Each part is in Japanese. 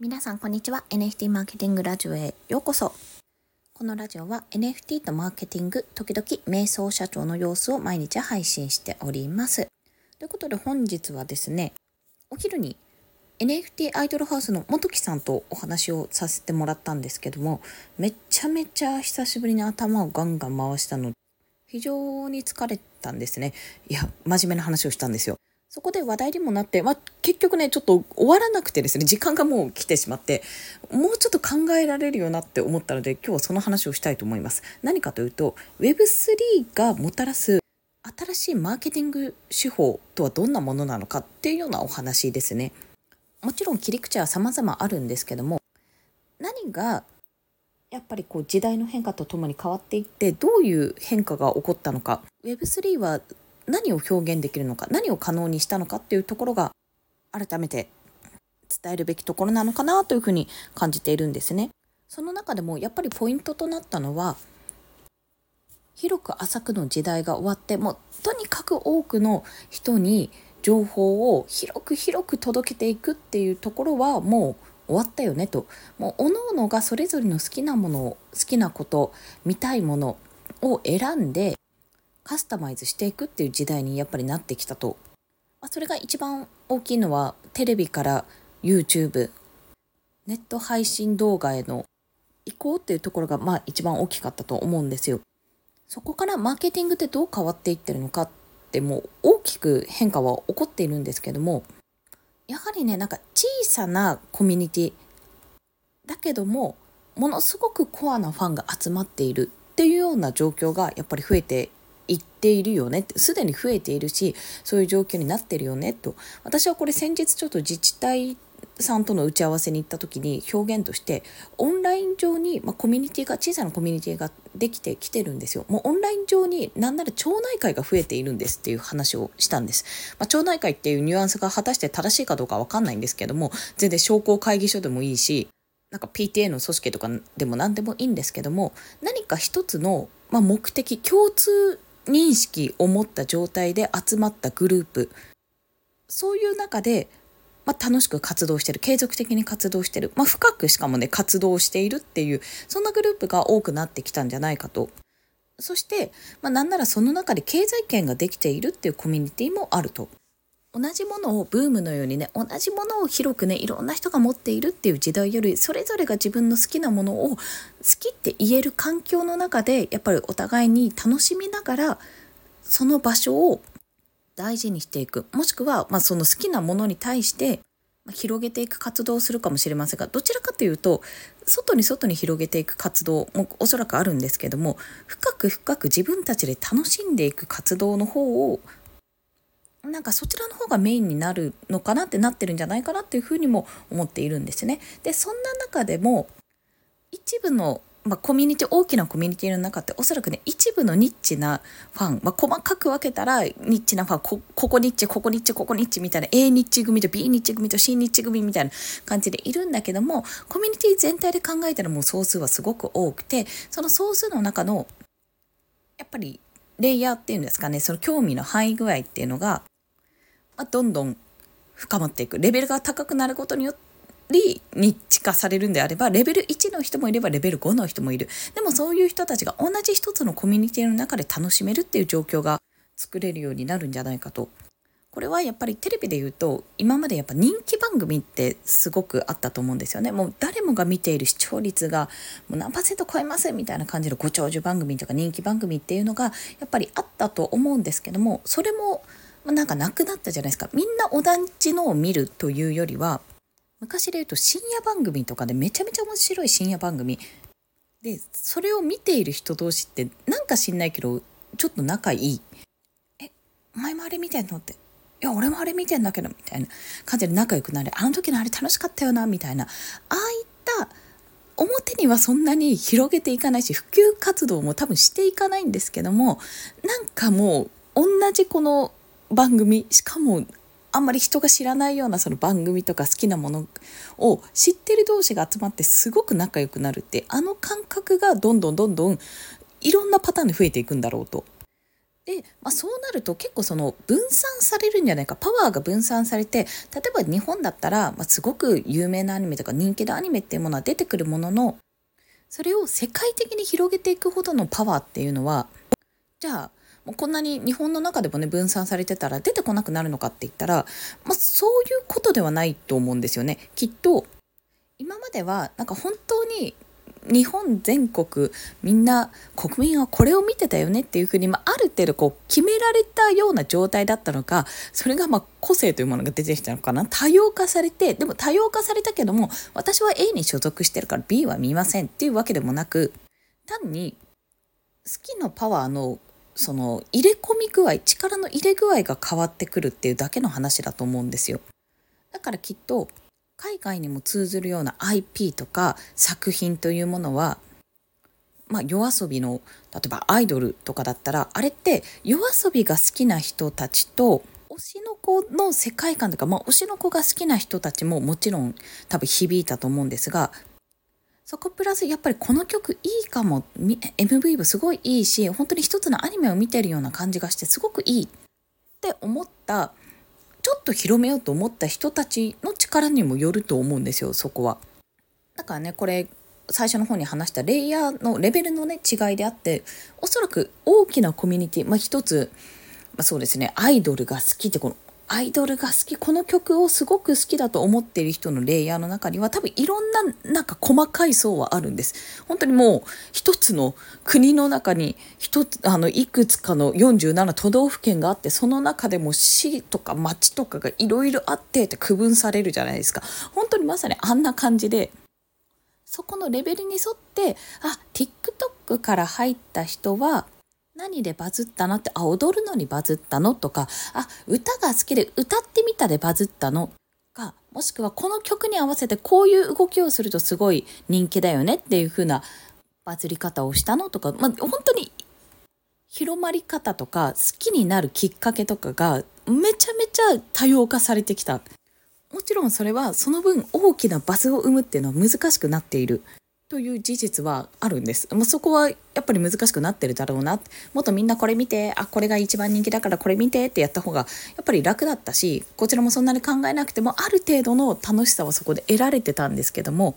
皆さんこんにちは。NFT マーケティングラジオへようこそ。このラジオは NFT とマーケティング時々瞑想社長の様子を毎日配信しております。ということで本日はですねお昼に NFT アイドルハウスの元木さんとお話をさせてもらったんですけどもめちゃめちゃ久しぶりに頭をガンガン回したので非常に疲れたんですね。いや真面目な話をしたんですよ。そこで話題にもなって、まあ、結局ねちょっと終わらなくてですね時間がもう来てしまってもうちょっと考えられるよなって思ったので今日はその話をしたいと思います。何かというと Web3 がもたらす新しいマーケティング手法とはどんなものなのかっていうようなお話ですね。もちろん切り口は様々あるんですけども何がやっぱりこう時代の変化とともに変わっていってどういう変化が起こったのか。Web3 は何を表現できるのか何を可能にしたのかっていうところが改めて伝えるべきところなのかなというふうに感じているんですね。その中でもやっぱりポイントとなったのは広く浅くの時代が終わってもうとにかく多くの人に情報を広く広く届けていくっていうところはもう終わったよねともう各々がそれぞれの好きなものを好きなこと見たいものを選んでカスタマイズしていくっていう時代にやっぱりなってきたと。まあ、それが一番大きいのはテレビから YouTube、ネット配信動画への移行っていうところがまあ一番大きかったと思うんですよ。そこからマーケティングってどう変わっていってるのかってもう大きく変化は起こっているんですけどもやはりねなんか小さなコミュニティだけどもものすごくコアなファンが集まっているっていうような状況がやっぱり増えて言っているよねすでに増えているしそういう状況になってるよねと。私はこれ先日ちょっと自治体さんとの打ち合わせに行った時に表現としてオンライン上に、まあ、コミュニティが小さなコミュニティができてきてるんですよ。もうオンライン上に何なら町内会が増えているんですっていう話をしたんです、まあ、町内会っていうニュアンスが果たして正しいかどうかわかんないんですけども全然商工会議所でもいいしなんか PTA の組織とかでも何でもいいんですけども何か一つの、まあ、目的共通認識を持った状態で集まったグループそういう中で、まあ、楽しく活動してる継続的に活動してる、まあ、深くしかもね活動しているっていうそんなグループが多くなってきたんじゃないかと。そして、まあ、なんならその中で経済圏ができているっていうコミュニティもあると。同じものをブームのようにね同じものを広くねいろんな人が持っているっていう時代よりそれぞれが自分の好きなものを好きって言える環境の中でやっぱりお互いに楽しみながらその場所を大事にしていく。もしくは、まあ、その好きなものに対して広げていく活動をするかもしれませんがどちらかというと外に外に広げていく活動もおそらくあるんですけども深く深く自分たちで楽しんでいく活動の方をなんかそちらの方がメインになるのかなってなってるんじゃないかなっていうふうにも思っているんですね。でそんな中でも一部の、まあ、コミュニティ大きなコミュニティの中っておそらくね一部のニッチなファン、まあ、細かく分けたらニッチなファンここニッチここニッチここニッチみたいな A ニッチ組と B ニッチ組と C ニッチ組みたいな感じでいるんだけどもコミュニティ全体で考えたらもう総数はすごく多くてその総数の中のやっぱりレイヤーっていうんですかねその興味の範囲具合っていうのがまあ、どんどん深まっていく。レベルが高くなることによってニッチ化されるんであればレベル1の人もいればレベル5の人もいる。でもそういう人たちが同じ一つのコミュニティの中で楽しめるっていう状況が作れるようになるんじゃないかとこれはやっぱりテレビで言うと今までやっぱ人気番組ってすごくあったと思うんですよね。もう誰もが見ている視聴率がもう何パーセント超えますみたいな感じのご長寿番組とか人気番組っていうのがやっぱりあったと思うんですけどもそれもなんかなくなったじゃないですか。みんな同じのを見るというよりは昔で言うと深夜番組とかでめちゃめちゃ面白い深夜番組。でそれを見ている人同士ってなんか知んないけどちょっと仲いい。えお前もあれ見てんのって。いや俺もあれ見てんだけどみたいな感じで仲良くなるあの時のあれ楽しかったよなみたいなああいった表にはそんなに広げていかないし普及活動も多分していかないんですけどもなんかもう同じこの番組しかもあんまり人が知らないようなその番組とか好きなものを知ってる同士が集まってすごく仲良くなるってあの感覚がどんどんどんどんいろんなパターンで増えていくんだろうと。で、まあ、そうなると結構その分散されるんじゃないかパワーが分散されて例えば日本だったら、ま、すごく有名なアニメとか人気のアニメっていうものは出てくるもののそれを世界的に広げていくほどのパワーっていうのはじゃあもうこんなに日本の中でもね分散されてたら出てこなくなるのかって言ったら、まあ、そういうことではないと思うんですよね。きっと今まではなんか本当に日本全国みんな国民はこれを見てたよねっていうふうに、まあ、ある程度こう決められたような状態だったのかそれがま個性というものが出てきたのかな多様化されてでも多様化されたけども私は A に所属してるから B は見ませんっていうわけでもなく単に好きのパワーのその入れ込み具合力の入れ具合が変わってくるっていうだけの話だと思うんですよ。だからきっと海外にも通ずるような IP とか作品というものは、まあ、夜遊びの例えばアイドルとかだったらあれって夜遊びが好きな人たちと推しの子の世界観とか、まあ、推しの子が好きな人たちももちろん多分響いたと思うんですがそこプラスやっぱりこの曲いいかも。MV もすごいいいし本当に一つのアニメを見てるような感じがしてすごくいいって思ったと広めようと思った人たちの力にもよると思うんですよそこは。だからねこれ最初の方に話したレイヤーのレベルのね違いであっておそらく大きなコミュニティまあ一つ、まあ、そうですねアイドルが好きってこのアイドルが好きこの曲をすごく好きだと思っている人のレイヤーの中には多分いろんななんか細かい層はあるんです。本当にもう一つの国の中に一つあのいくつかの47都道府県があってその中でも市とか町とかがいろいろあってって区分されるじゃないですか。本当にまさにあんな感じでそこのレベルに沿ってあ TikTok から入った人は何でバズったのってあ踊るのにバズったのとかあ歌が好きで歌ってみたでバズったの。かもしくはこの曲に合わせてこういう動きをするとすごい人気だよねっていう風なバズり方をしたのとか、まあ、本当に広まり方とか好きになるきっかけとかがめちゃめちゃ多様化されてきた。もちろんそれはその分大きなバズを生むっていうのは難しくなっている。という事実はあるんです。もうそこはやっぱり難しくなってるだろうな。もっとみんなこれ見て、あ、これが一番人気だからこれ見てってやった方がやっぱり楽だったし、こちらもそんなに考えなくてもある程度の楽しさはそこで得られてたんですけども、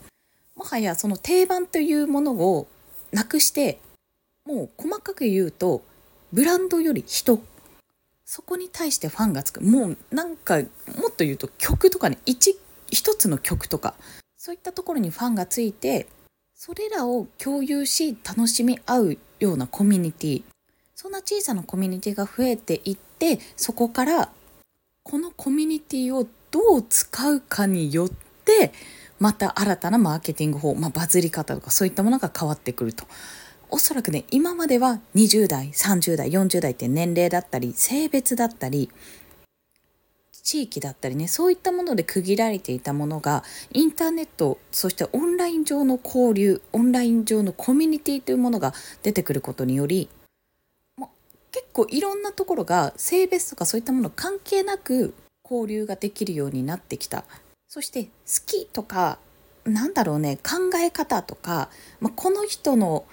もはやその定番というものをなくして、もう細かく言うと、ブランドより人。そこに対してファンがつく。もうなんか、もっと言うと曲とかね、一、一つの曲とか、そういったところにファンがついて、それらを共有し楽しみ合うようなコミュニティそんな小さなコミュニティが増えていってそこからこのコミュニティをどう使うかによってまた新たなマーケティング法、まあ、バズり方とかそういったものが変わってくると。おそらくね今までは20代30代40代って年齢だったり性別だったり地域だったりねそういったもので区切られていたものがインターネットそしてオンライン上の交流オンライン上のコミュニティというものが出てくることにより結構いろんなところが性別とかそういったもの関係なく交流ができるようになってきた。そして好きとかなんだろうね考え方とか、まあ、この人の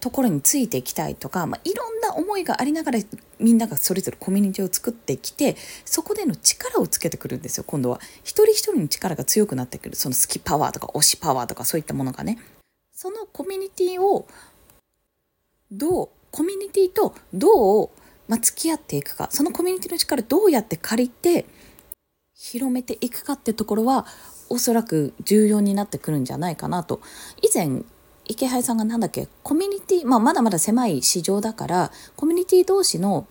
ところについていきたいとか、まあ、いろんな思いがありながらみんながそれぞれコミュニティを作ってきてそこでの力をつけてくるんですよ今度は。一人一人の力が強くなってくる。その好きパワーとか推しパワーとかそういったものがね。そのコミュニティをどうコミュニティとどう、まあ、付き合っていくか。そのコミュニティの力どうやって借りて広めていくかってところはおそらく重要になってくるんじゃないかなと。以前池原さんが何だっけ？コミュニティ、まあ、まだまだ狭い市場だからコミュニティ同士の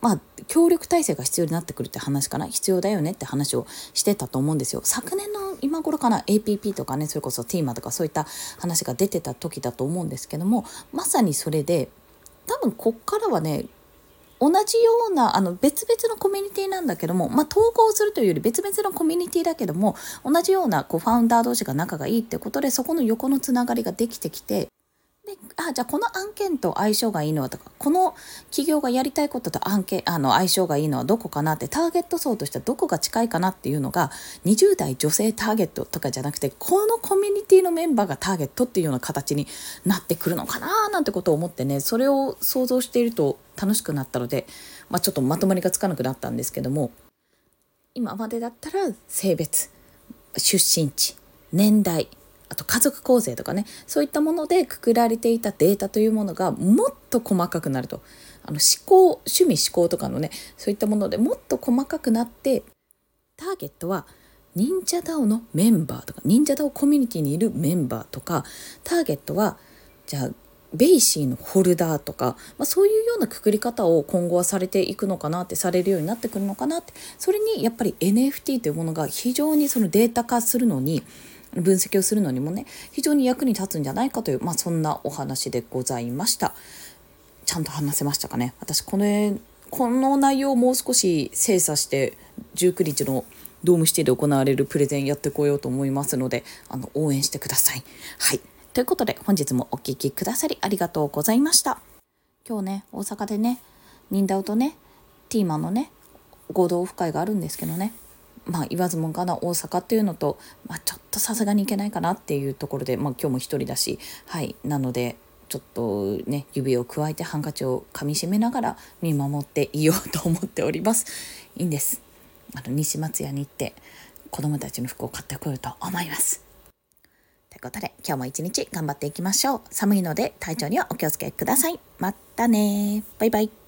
まあ、協力体制が必要になってくるって話かな？必要だよねって話をしてたと思うんですよ。昨年の今頃かな？APP とかねそれこそティーマとかそういった話が出てた時だと思うんですけどもまさにそれで多分こっからはね同じようなあの別々のコミュニティなんだけども、まあ、統合するというより別々のコミュニティだけども同じようなこうファウンダー同士が仲がいいってことでそこの横のつながりができてきてであじゃあこの案件と相性がいいのはとかこの企業がやりたいことと案件あの相性がいいのはどこかなってターゲット層としてはどこが近いかなっていうのが20代女性ターゲットとかじゃなくてこのコミュニティのメンバーがターゲットっていうような形になってくるのかななんてことを思ってねそれを想像していると楽しくなったのでまあ、ちょっとまとまりがつかなくなったんですけども今までだったら性別出身地年代あと家族構成とかねそういったものでくくられていたデータというものがもっと細かくなると。あの思考趣味思考とかのねそういったものでもっと細かくなってターゲットは忍者 DAO のメンバーとか忍者 DAO コミュニティにいるメンバーとかターゲットはじゃあ BAYC のホルダーとか、まあ、そういうようなくくり方を今後はされていくのかなってされるようになってくるのかなってそれにやっぱり NFT というものが非常にそのデータ化するのに分析をするのにもね非常に役に立つんじゃないかという、まあ、そんなお話でございましたちゃんと話せましたかね？私このこの内容をもう少し精査して19日のドームシティで行われるプレゼンやってこようと思いますのであの応援してください。はいということで本日もお聴きくださりありがとうございました。今日ね大阪でねニンダウとねティーマンのね合同オフ会があるんですけどねまあ言わずもがな大阪っていうのと、まあ、ちょっとさすがに行けないかなっていうところで、まあ、今日も一人だしはい。なのでちょっとね指をくわえてハンカチをかみしめながら見守っていようと思っております。いいんです。あの西松屋に行って子供たちの服を買ってこようと思います。ということで今日も一日頑張っていきましょう。寒いので体調にはお気をつけください。またねバイバイ。